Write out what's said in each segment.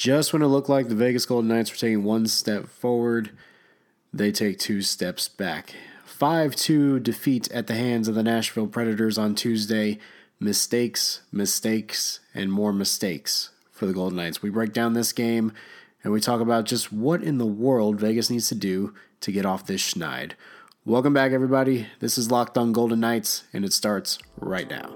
Just when it looked like the Vegas Golden Knights were taking one step forward, they take two steps back. 5 2 defeat at the hands of the Nashville Predators on Tuesday. Mistakes, mistakes, and more mistakes for the Golden Knights. We break down this game and we talk about just what in the world Vegas needs to do to get off this schneid. Welcome back, everybody. This is Locked on Golden Knights, and it starts right now.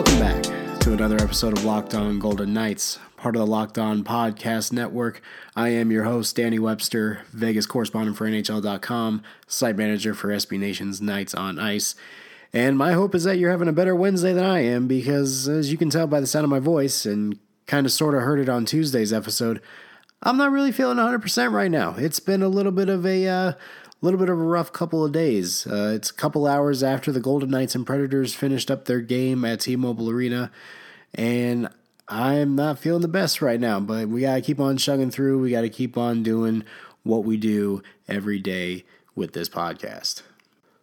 Welcome back to another episode of Locked On Golden Knights, part of the Locked On Podcast Network. I am your host, Danny Webster, Vegas correspondent for NHL.com, site manager for SB Nation's Knights on Ice. And my hope is that you're having a better Wednesday than I am because, as you can tell by the sound of my voice and kind of sort of heard it on Tuesday's episode, I'm not really feeling 100% right now. It's been a little bit of a uh, little bit of a rough couple of days. Uh, it's a couple hours after the Golden Knights and Predators finished up their game at T-Mobile Arena, and I'm not feeling the best right now. But we gotta keep on chugging through. We gotta keep on doing what we do every day with this podcast.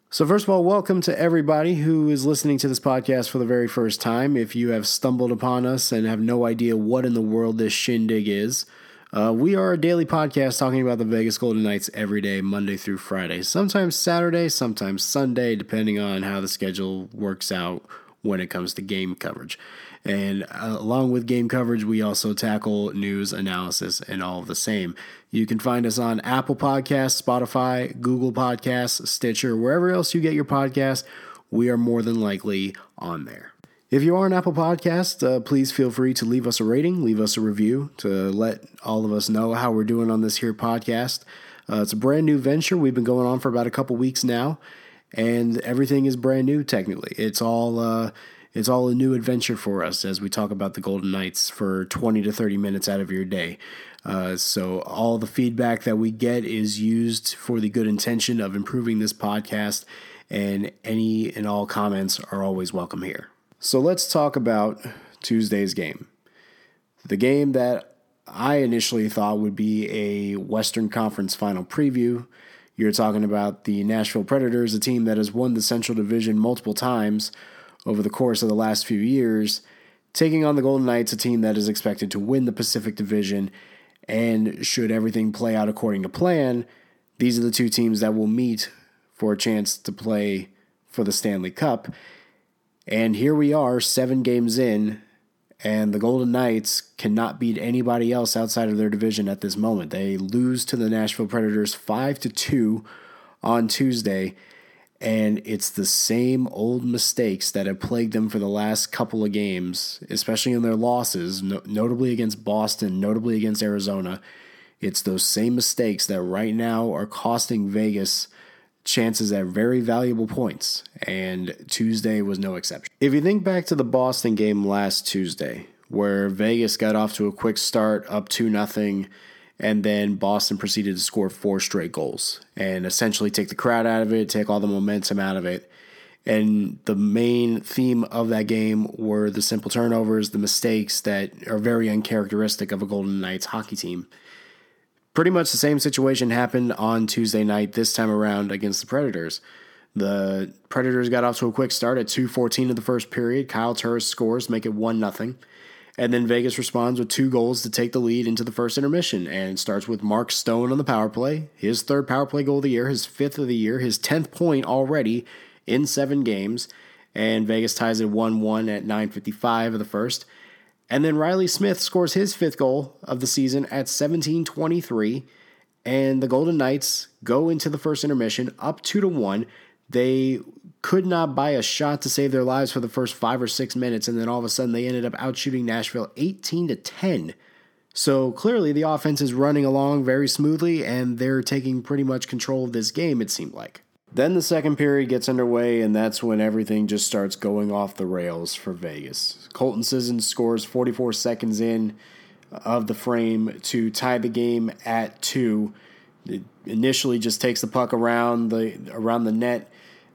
So, first of all, welcome to everybody who is listening to this podcast for the very first time. If you have stumbled upon us and have no idea what in the world this shindig is, uh, we are a daily podcast talking about the Vegas Golden Knights every day, Monday through Friday. Sometimes Saturday, sometimes Sunday, depending on how the schedule works out when it comes to game coverage. And uh, along with game coverage, we also tackle news analysis and all of the same. You can find us on Apple Podcasts, Spotify, Google Podcasts, Stitcher, wherever else you get your podcast. We are more than likely on there. If you are an Apple Podcast, uh, please feel free to leave us a rating, leave us a review to let all of us know how we're doing on this here podcast. Uh, it's a brand new venture. We've been going on for about a couple weeks now, and everything is brand new. Technically, it's all uh, it's all a new adventure for us as we talk about the Golden Knights for twenty to thirty minutes out of your day. Uh, so all the feedback that we get is used for the good intention of improving this podcast, and any and all comments are always welcome here. So let's talk about Tuesday's game. The game that I initially thought would be a Western Conference final preview. You're talking about the Nashville Predators, a team that has won the Central Division multiple times over the course of the last few years, taking on the Golden Knights, a team that is expected to win the Pacific Division. And should everything play out according to plan, these are the two teams that will meet for a chance to play for the Stanley Cup. And here we are, seven games in, and the Golden Knights cannot beat anybody else outside of their division at this moment. They lose to the Nashville Predators 5 to 2 on Tuesday, and it's the same old mistakes that have plagued them for the last couple of games, especially in their losses, no- notably against Boston, notably against Arizona. It's those same mistakes that right now are costing Vegas chances at very valuable points, and Tuesday was no exception. If you think back to the Boston game last Tuesday, where Vegas got off to a quick start, up 2 nothing, and then Boston proceeded to score four straight goals and essentially take the crowd out of it, take all the momentum out of it. And the main theme of that game were the simple turnovers, the mistakes that are very uncharacteristic of a Golden Knights hockey team. Pretty much the same situation happened on Tuesday night, this time around against the Predators. The Predators got off to a quick start at 2:14 of the first period. Kyle Turris scores, make it one nothing, and then Vegas responds with two goals to take the lead into the first intermission. And starts with Mark Stone on the power play, his third power play goal of the year, his fifth of the year, his tenth point already in seven games. And Vegas ties it 1-1 at 9:55 of the first. And then Riley Smith scores his fifth goal of the season at 17:23, and the Golden Knights go into the first intermission up two to one. They could not buy a shot to save their lives for the first five or six minutes, and then all of a sudden they ended up outshooting Nashville 18 to 10. So clearly the offense is running along very smoothly, and they're taking pretty much control of this game. It seemed like. Then the second period gets underway, and that's when everything just starts going off the rails for Vegas. Colton Sissons scores 44 seconds in of the frame to tie the game at two. It initially just takes the puck around the around the net,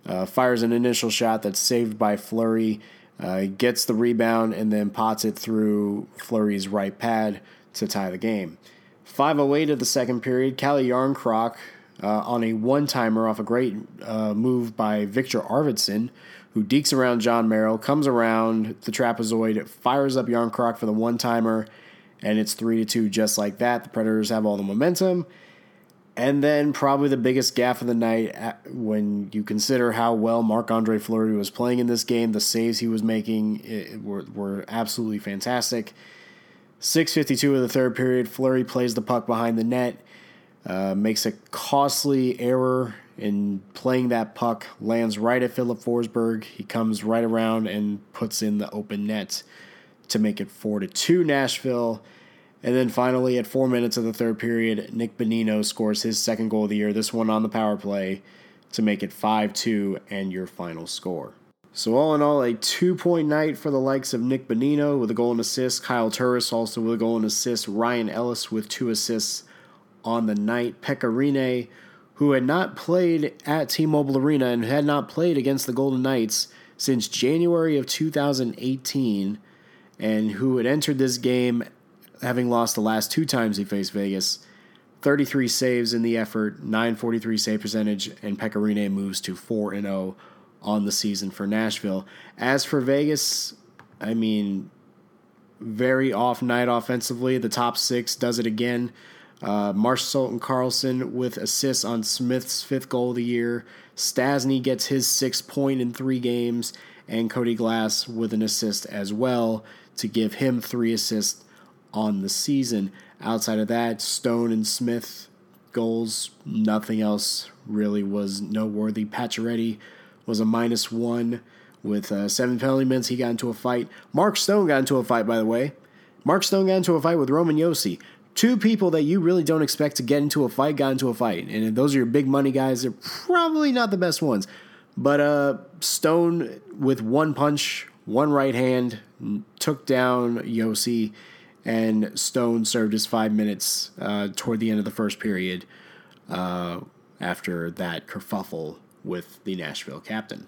uh, fires an initial shot that's saved by Fleury, uh, gets the rebound, and then pots it through Fleury's right pad to tie the game. 5.08 of the second period, Calle Jarnkrok uh, on a one timer off a great uh, move by Viktor Arvidsson, who dekes around Jon Merrill, comes around the trapezoid, fires up Jarnkrok for the one timer, and it's 3 to 2 just like that. The Predators have all the momentum. And then probably the biggest gaff of the night when you consider how well Marc Andre Fleury was playing in this game, the saves he was making were, were absolutely fantastic. 6.52 of the third period, Fleury plays the puck behind the net, uh, makes a costly error in playing that puck, lands right at Filip Forsberg. He comes right around and puts in the open net to make it 4 to 2 Nashville. And then finally, at four minutes of the third period, Nick Bonino scores his second goal of the year, this one on the power play, to make it 5 2 and your final score. So, all in all, a two point night for the likes of Nick Bonino with a goal and assist, Kyle Turris also with a goal and assist, Ryan Ellis with two assists on the night, Pekka Rinne, who had not played at T Mobile Arena and had not played against the Golden Knights since January of 2018, and who had entered this game having lost the last two times he faced Vegas. 33 saves in the effort, 943 save percentage, and Pekka Rinne moves to 4 0 on the season for Nashville. As for Vegas, I mean, very off night offensively. The top six does it again. Uh, Marchessault and Karlsson with assists on Smith's fifth goal of the year. Stastny gets his sixth point in three games, and Cody Glass with an assist as well to give him three assists on the season. Outside of that, Stone and Smith goals, nothing else really was noteworthy. Pacioretty was a minus one with uh, seven penalty minutes. He got into a fight. Mark Stone got into a fight, by the way. Mark Stone got into a fight with Roman Josi. Two people that you really don't expect to get into a fight got into a fight. And those are your big money guys, they're probably not the best ones. But uh, Stone, with one punch, one right hand, took down Josi and Stone served his five minutes uh, toward the end of the first period uh, after that kerfuffle with the Nashville captain.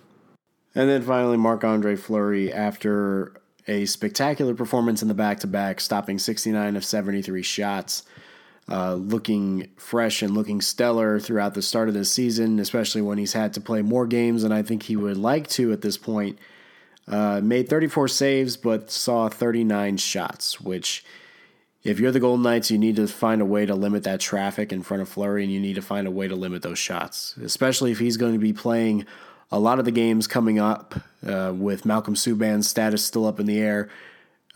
And then finally, Marc Andre Fleury, after a spectacular performance in the back to back, stopping 69 of 73 shots, uh, looking fresh and looking stellar throughout the start of this season, especially when he's had to play more games than I think he would like to at this point. Uh, made 34 saves, but saw 39 shots, which, if you're the Golden Knights, you need to find a way to limit that traffic in front of Fleury, and you need to find a way to limit those shots, especially if he's going to be playing a lot of the games coming up uh, with Malcolm Subban's status still up in the air.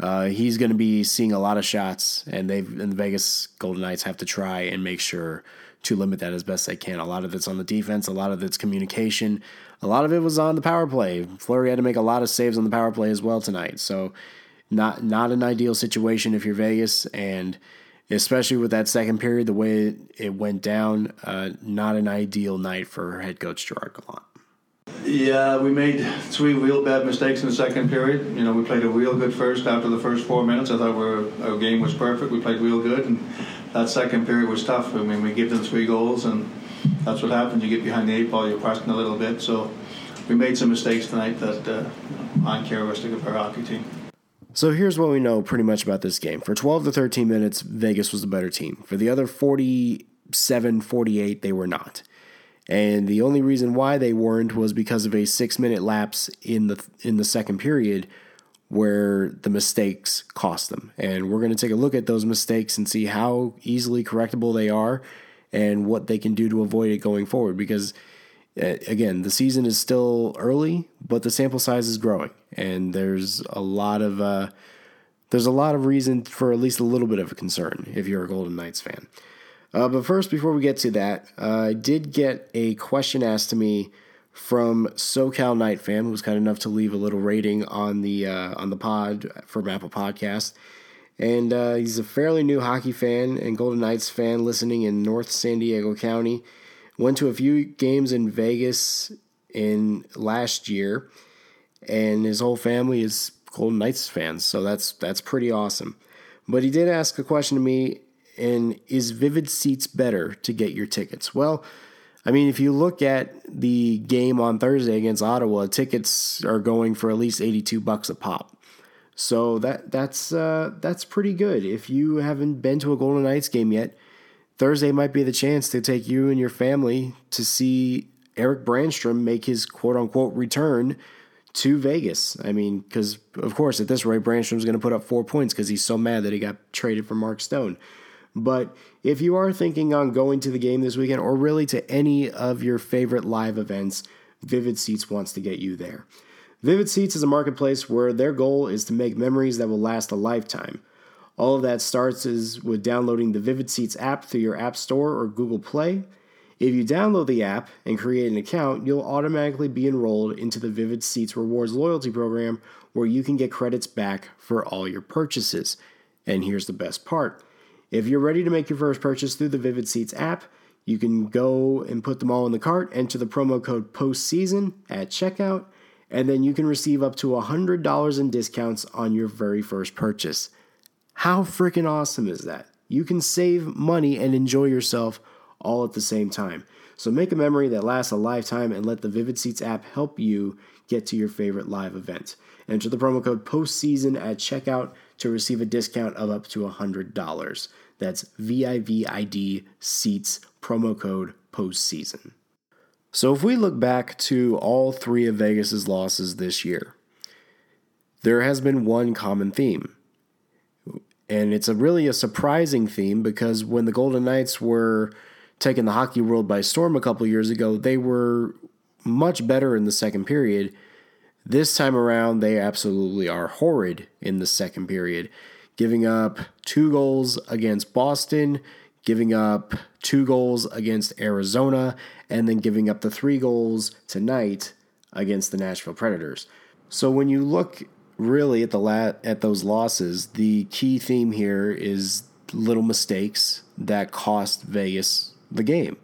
Uh, he's going to be seeing a lot of shots, and they've and the Vegas Golden Knights have to try and make sure to limit that as best they can. A lot of it's on the defense, a lot of it's communication, a lot of it was on the power play. Fleury had to make a lot of saves on the power play as well tonight. So not not an ideal situation if you're Vegas, and especially with that second period, the way it went down, uh, not an ideal night for head coach Gerard Gallant. Yeah, we made three real bad mistakes in the second period. You know, we played a real good first after the first four minutes. I thought we our game was perfect. We played real good, and that second period was tough. I mean, we gave them three goals, and that's what happens. You get behind the eight ball, you're pressing a little bit. So we made some mistakes tonight that uh, aren't characteristic of our hockey team. So here's what we know pretty much about this game. For 12 to 13 minutes, Vegas was the better team. For the other 47, 48, they were not. And the only reason why they weren't was because of a six minute lapse in the in the second period where the mistakes cost them. And we're going to take a look at those mistakes and see how easily correctable they are and what they can do to avoid it going forward. Because, uh, again, the season is still early, but the sample size is growing, and there's a lot of uh, there's a lot of reason for at least a little bit of a concern if you're a Golden Knights fan. Uh, but first, before we get to that, uh, I did get a question asked to me from SoCal Night Fan, who was kind enough to leave a little rating on the uh, on the pod from Apple Podcast and uh, he's a fairly new hockey fan and Golden Knights fan listening in North San Diego County. Went to a few games in Vegas in last year, and his whole family is Golden Knights fans, so that's that's pretty awesome. But he did ask a question to me, and is Vivid Seats better to get your tickets? Well, I mean, if you look at the game on Thursday against Ottawa, tickets are going for at least 82 bucks a pop. So that that's uh, that's pretty good. If you haven't been to a Golden Knights game yet, Thursday might be the chance to take you and your family to see Eric Brannstrom make his quote unquote return to Vegas. I mean, because of course at this rate, Brannstrom's going to put up four points because he's so mad that he got traded for Mark Stone. But if you are thinking on going to the game this weekend or really to any of your favorite live events, Vivid Seats wants to get you there. Vivid Seats is a marketplace where their goal is to make memories that will last a lifetime. All of that starts is with downloading the Vivid Seats app through your App Store or Google Play. If you download the app and create an account, you'll automatically be enrolled into the Vivid Seats Rewards loyalty program where you can get credits back for all your purchases. And here's the best part if you're ready to make your first purchase through the Vivid Seats app, you can go and put them all in the cart, enter the promo code postseason at checkout, and then you can receive up to $100 in discounts on your very first purchase. How freaking awesome is that? You can save money and enjoy yourself all at the same time. So make a memory that lasts a lifetime and let the Vivid Seats app help you get to your favorite live event. Enter the promo code postseason at checkout to receive a discount of up to $100. That's VIVID seats promo code postseason. So if we look back to all three of Vegas's losses this year, there has been one common theme. And it's a really a surprising theme because when the Golden Knights were taking the hockey world by storm a couple years ago, they were much better in the second period this time around, they absolutely are horrid in the second period, giving up two goals against Boston, giving up two goals against Arizona, and then giving up the three goals tonight against the Nashville Predators. So when you look really at the la- at those losses, the key theme here is little mistakes that cost Vegas the game.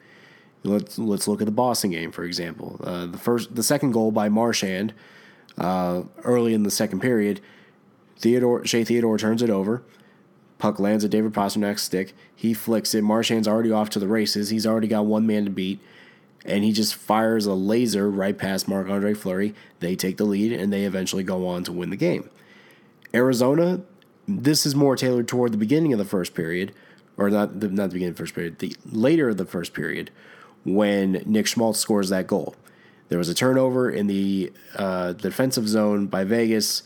Let's let's look at the Boston game for example. Uh, the first, the second goal by Marchand uh, early in the second period. Theodore Shea Theodore turns it over. Puck lands at David Pastrnak's stick. He flicks it. Marchand's already off to the races. He's already got one man to beat. And he just fires a laser right past Marc Andre Fleury. They take the lead and they eventually go on to win the game. Arizona, this is more tailored toward the beginning of the first period, or not the, not the beginning of the first period, the later of the first period, when Nick Schmaltz scores that goal. There was a turnover in the uh, defensive zone by Vegas.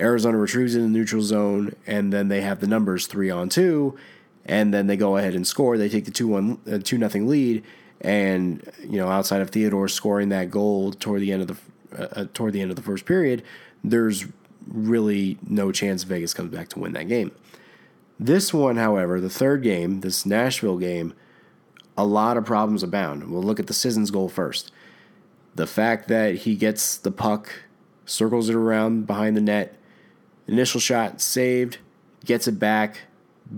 Arizona retrieves in the neutral zone, and then they have the numbers three on two, and then they go ahead and score. They take the two one uh, two nothing lead, and you know outside of Theodore scoring that goal toward the end of the uh, uh, toward the end of the first period, there's really no chance Vegas comes back to win that game. This one, however, the third game, this Nashville game, a lot of problems abound. We'll look at the Sissons goal first. The fact that he gets the puck, circles it around behind the net, initial shot saved, gets it back,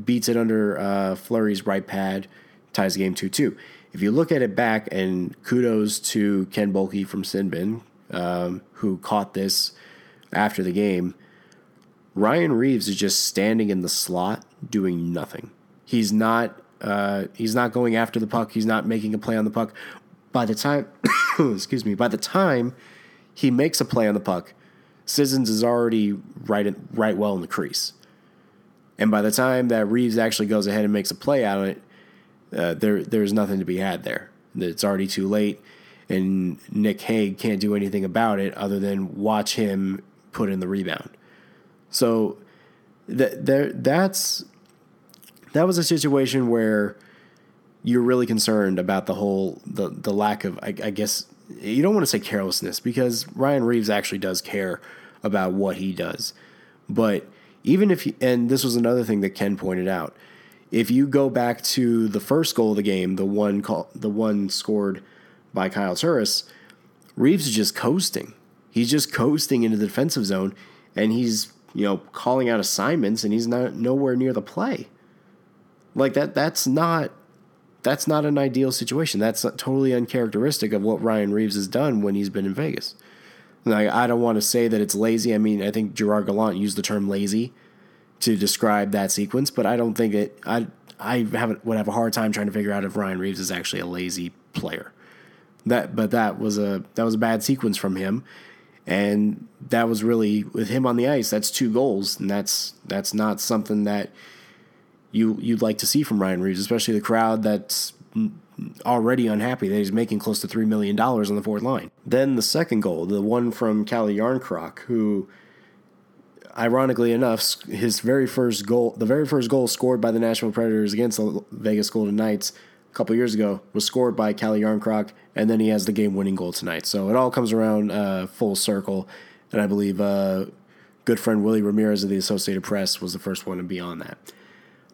beats it under uh, Fleury's right pad, ties the game 2 2. If you look at it back, and kudos to Ken Boehlke from Sinbin, um, who caught this after the game, Ryan Reaves is just standing in the slot doing nothing. He's not uh, he's not going after the puck. He's not making a play on the puck. By the time excuse me, by the time he makes a play on the puck, Sissons is already right in, right well in the crease. And by the time that Reaves actually goes ahead and makes a play out of it, uh, there there's nothing to be had there. It's already too late, and Nick Hague can't do anything about it other than watch him put in the rebound. So that that's that was a situation where you're really concerned about the whole the the lack of I, I, guess you don't want to say carelessness because Ryan Reaves actually does care about what he does, but even if he, and this was another thing that Ken pointed out, if you go back to the first goal of the game, the one call, the one scored by Kyle Turris, Reaves is just coasting. He's just coasting into the defensive zone, and he's you know calling out assignments, and he's not nowhere near the play. Like that. That's not that's not an ideal situation. That's totally uncharacteristic of what Ryan Reaves has done when he's been in Vegas. Like, I don't want to say that it's lazy. I mean, I think Gerard Gallant used the term lazy to describe that sequence, but I don't think it. I I have would have a hard time trying to figure out if Ryan Reaves is actually a lazy player. That but that was a that was a bad sequence from him. And that was really with him on the ice, that's two goals, and that's that's not something that you you'd like to see from Ryan Reaves, especially the crowd that's already unhappy that he's making close to $3 million on the fourth line. Then the second goal, the one from Calle Jarnkrok, who, ironically enough, his very first goal, the very first goal scored by the Nashville Predators against the Vegas Golden Knights a couple years ago was scored by Calle Jarnkrok, and then he has the game winning goal tonight. So it all comes around uh, full circle. And I believe uh, good friend Willie Ramirez of the Associated Press was the first one to be on that.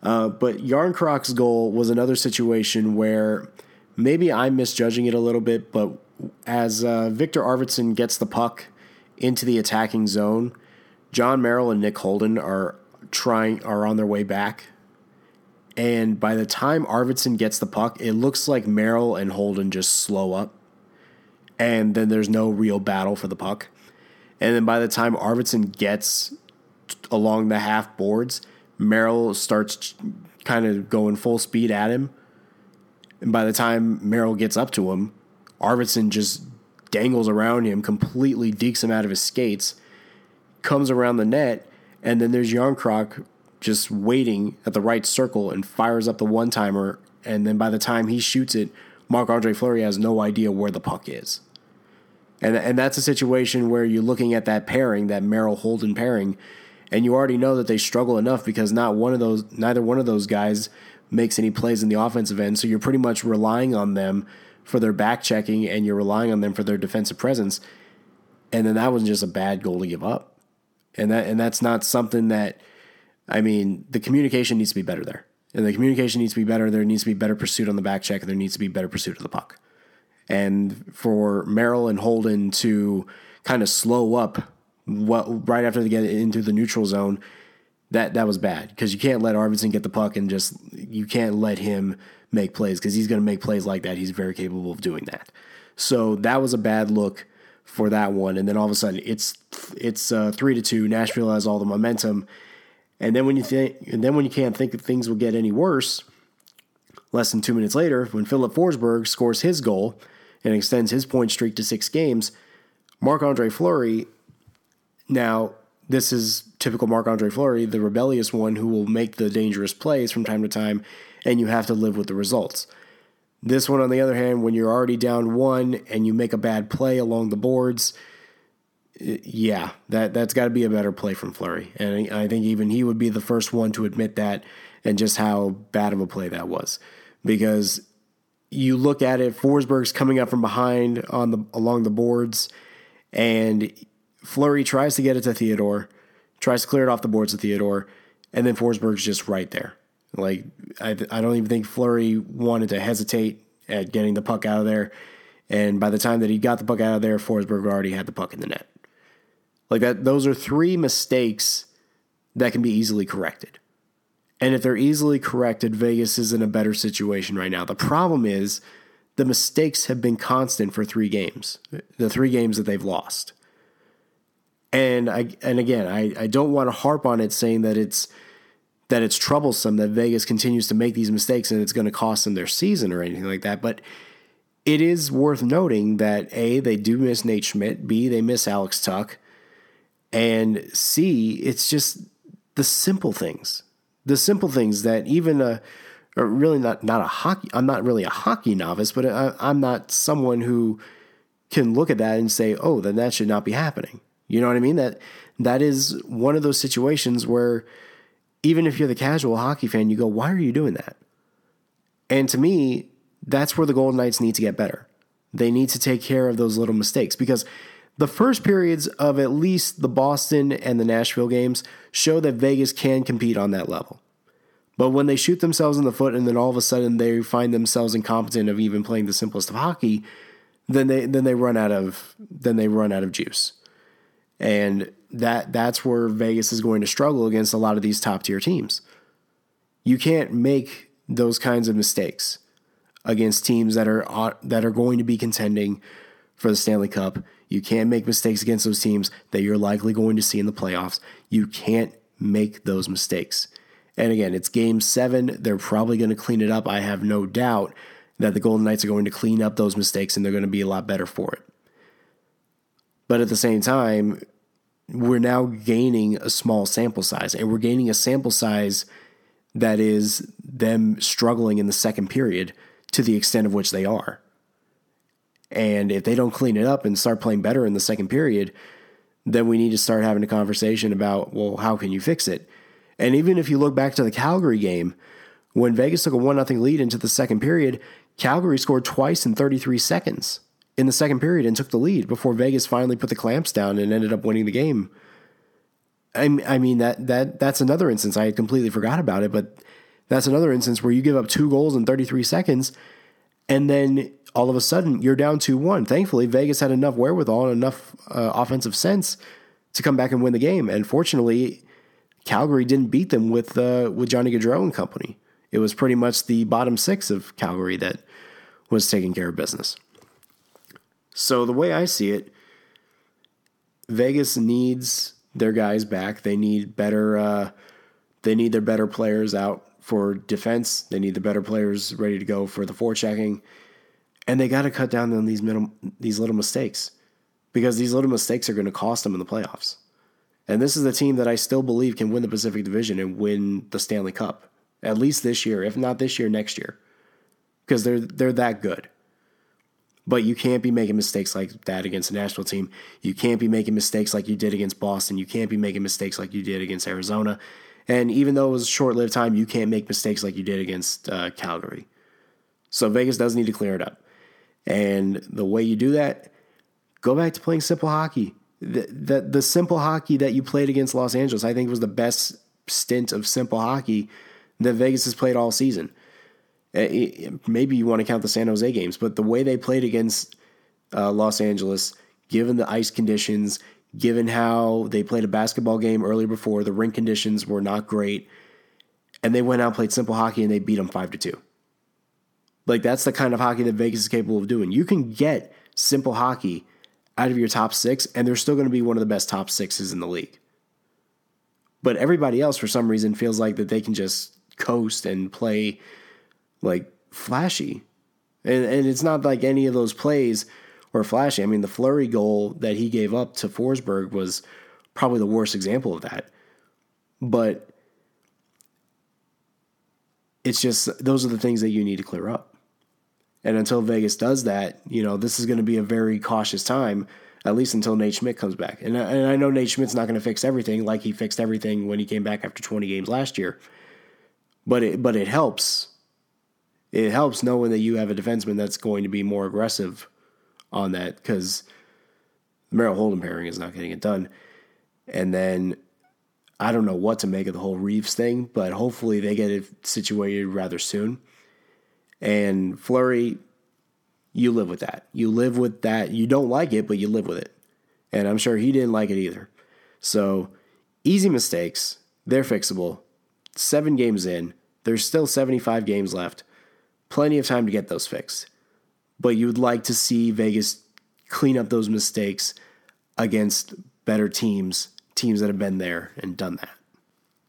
Uh, but Jarnkrok's goal was another situation where maybe I'm misjudging it a little bit, but as uh, Viktor Arvidsson gets the puck into the attacking zone, Jon Merrill and Nick Holden are trying are on their way back. And by the time Arvidsson gets the puck, it looks like Merrill and Holden just slow up. And then there's no real battle for the puck. And then by the time Arvidsson gets along the half boards, Merrill starts kind of going full speed at him. And by the time Merrill gets up to him, Arvidsson just dangles around him, completely dekes him out of his skates, comes around the net, and then there's Jarnkrok just waiting at the right circle and fires up the one timer. And then by the time he shoots it, Marc Andre Fleury has no idea where the puck is. And, and that's a situation where you're looking at that pairing, that Merrill Holden pairing, and you already know that they struggle enough because not one of those, neither one of those guys makes any plays in the offensive end. So you're pretty much relying on them for their back checking and you're relying on them for their defensive presence. And then that was just a bad goal to give up. And that and that's not something that I mean, the communication needs to be better there. And the communication needs to be better. There needs to be better pursuit on the back check, and there needs to be better pursuit of the puck. And for Merrill and Holden to kind of slow up what right after they get into the neutral zone, that that was bad because you can't let Arvidsson get the puck and just you can't let him make plays because he's going to make plays like that. He's very capable of doing that. So that was a bad look for that one. And then all of a sudden it's it's uh, three to two. Nashville has all the momentum, and then when you think and then when you can't think that things will get any worse, less than two minutes later, when Filip Forsberg scores his goal and extends his point streak to six games, Marc Andre Fleury now, this is typical Marc Andre Fleury, the rebellious one who will make the dangerous plays from time to time, and you have to live with the results. This one, on the other hand, when you're already down one and you make a bad play along the boards, yeah, that that's got to be a better play from Fleury, and I think even he would be the first one to admit that and just how bad of a play that was, because you look at it, Forsberg's coming up from behind on the along the boards, and Fleury tries to get it to Theodore, tries to clear it off the boards of Theodore, and then Forsberg's just right there. Like I, I don't even think Fleury wanted to hesitate at getting the puck out of there. And by the time that he got the puck out of there, Forsberg already had the puck in the net. Like that, those are three mistakes that can be easily corrected. And if they're easily corrected, Vegas is in a better situation right now. The problem is the mistakes have been constant for three games, the three games that they've lost. And I and again, I, I don't want to harp on it saying that it's that it's troublesome that Vegas continues to make these mistakes and it's going to cost them their season or anything like that. But it is worth noting that A, they do miss Nate Schmidt, B, they miss Alex Tuch, and C, it's just the simple things. The simple things that even a or really not not a hockey I'm not really a hockey novice, but I, I'm not someone who can look at that and say, "Oh, then that should not be happening." You know what I mean? That that is one of those situations where even if you're the casual hockey fan, you go, "Why are you doing that?" And to me, that's where the Golden Knights need to get better. They need to take care of those little mistakes because the first periods of at least the Boston and the Nashville games show that Vegas can compete on that level. But when they shoot themselves in the foot and then all of a sudden they find themselves incompetent of even playing the simplest of hockey, then they then they run out of then they run out of juice. And that that's where Vegas is going to struggle against a lot of these top tier teams. You can't make those kinds of mistakes against teams that are uh, that are going to be contending for the Stanley Cup. You can't make mistakes against those teams that you're likely going to see in the playoffs. You can't make those mistakes. And again, it's game 7. They're probably going to clean it up, I have no doubt. that the Golden Knights are going to clean up those mistakes and they're going to be a lot better for it. But at the same time, we're now gaining a small sample size, and we're gaining a sample size that is them struggling in the second period to the extent of which they are. And if they don't clean it up and start playing better in the second period, then we need to start having a conversation about, well, how can you fix it? And even if you look back to the Calgary game, when Vegas took a 1 0 lead into the second period, Calgary scored twice in 33 seconds in the second period and took the lead before Vegas finally put the clamps down and ended up winning the game. I, I mean that that that's another instance I had completely forgot about it, but that's another instance where you give up two goals in 33 seconds, and then all of a sudden you're down 2 1. Thankfully, Vegas had enough wherewithal and enough uh, offensive sense to come back and win the game. And fortunately, Calgary didn't beat them with uh, with Johnny Gaudreau and company. It was pretty much the bottom six of Calgary that was taking care of business. So the way I see it, Vegas needs their guys back. They need better. Uh, they need their better players out for defense. They need the better players ready to go for the forechecking, and they got to cut down on these middle, these little mistakes because these little mistakes are going to cost them in the playoffs. And this is a team that I still believe can win the Pacific Division and win the Stanley Cup at least this year, if not this year, next year, because they're they're that good. But you can't be making mistakes like that against the national team. You can't be making mistakes like you did against Boston. You can't be making mistakes like you did against Arizona. And even though it was a short lived time, you can't make mistakes like you did against uh, Calgary. So Vegas does need to clear it up. And the way you do that, go back to playing simple hockey. The, the, the simple hockey that you played against Los Angeles, I think, was the best stint of simple hockey that Vegas has played all season. Eh, maybe you want to count the San Jose games, but the way they played against uh, Los Angeles, given the ice conditions, given how they played a basketball game earlier before, the rink conditions were not great, and they went out and played simple hockey and they beat them five to two. Like that's the kind of hockey that Vegas is capable of doing. You can get simple hockey out of your top six, and they're still going to be one of the best top sixes in the league. But everybody else, for some reason, feels like that they can just coast and play like flashy. And, and it's not like any of those plays were flashy. I mean, the Fleury goal that he gave up to Forsberg was probably the worst example of that. But it's just those are the things that you need to clear up. And until Vegas does that, you know, this is going to be a very cautious time, at least until Nate Schmidt comes back. And, and I know Nate Schmidt's not going to fix everything like he fixed everything when he came back after 20 games last year. But it but it helps. It helps knowing that you have a defenseman that's going to be more aggressive on that because the Merrill Holden pairing is not getting it done. And then I don't know what to make of the whole Reaves thing, but hopefully they get it situated rather soon. And Fleury, you live with that. You live with that. You don't like it, but you live with it. And I'm sure he didn't like it either. So easy mistakes, they're fixable seven games in. There's still 75 games left. Plenty of time to get those fixed. But you would like to see Vegas clean up those mistakes against better teams, teams that have been there and done that.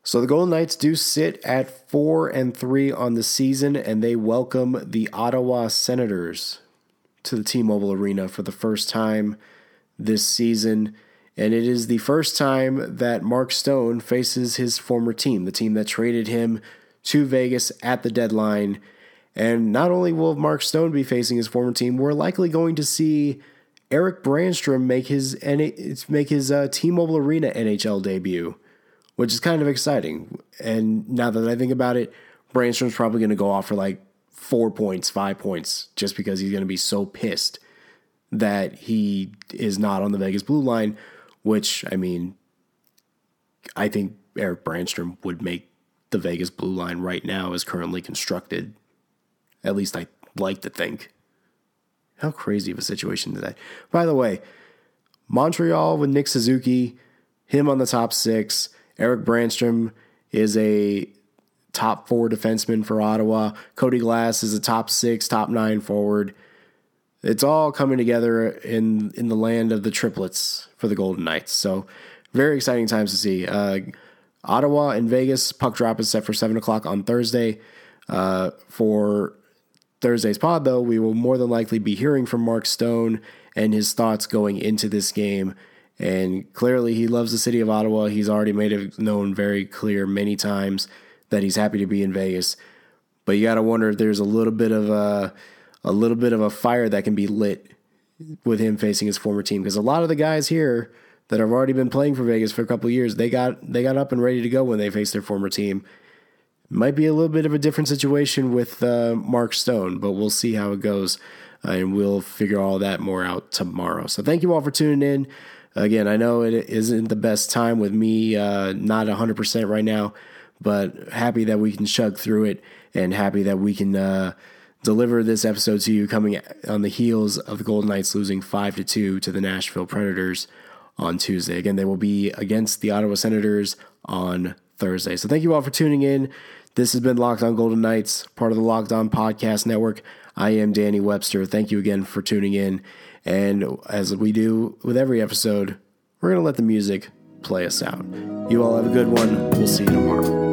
So the Golden Knights do sit at 4 and 3 on the season and they welcome the Ottawa Senators to the T-Mobile Arena for the first time this season. And it is the first time that Mark Stone faces his former team, the team that traded him to Vegas at the deadline. And not only will Mark Stone be facing his former team, we're likely going to see Eric Brannstrom make his make his uh, T-Mobile Arena NHL debut, which is kind of exciting. And now that I think about it, Brannstrom's probably going to go off for like four points, five points, just because he's going to be so pissed that he is not on the Vegas blue line which I mean, I think Eric Brannstrom would make the Vegas blue line right now as currently constructed. At least I like to think. How crazy of a situation is that? By the way, Montreal with Nick Suzuki, him on the top six. Eric Brannstrom is a top four defenseman for Ottawa. Cody Glass is a top six, top nine forward. It's all coming together in in the land of the triplets for the Golden Knights. So very exciting times to see. Uh, Ottawa and Vegas puck drop is set for seven o'clock on Thursday. Uh, for Thursday's pod, though, we will more than likely be hearing from Mark Stone and his thoughts going into this game. And clearly, he loves the city of Ottawa. He's already made it known very clear many times that he's happy to be in Vegas. But you got to wonder if there's a little bit of a, a little bit of a fire that can be lit with him facing his former team because a lot of the guys here that have already been playing for Vegas for a couple years, they got they got up and ready to go when they faced their former team. Might be a little bit of a different situation with uh, Mark Stone, but we'll see how it goes, uh, and we'll figure all that more out tomorrow. So thank you all for tuning in. Again, I know it isn't the best time with me uh, not 100% right now, but happy that we can chug through it and happy that we can uh, deliver this episode to you coming on the heels of the Golden Knights losing 5 to 2 to the Nashville Predators on Tuesday. Again, they will be against the Ottawa Senators on Thursday. So thank you all for tuning in. This has been Locked On Golden Knights, part of the Locked On Podcast Network. I am Danny Webster. Thank you again for tuning in. And as we do with every episode, we're going to let the music play us out. You all have a good one. We'll see you tomorrow.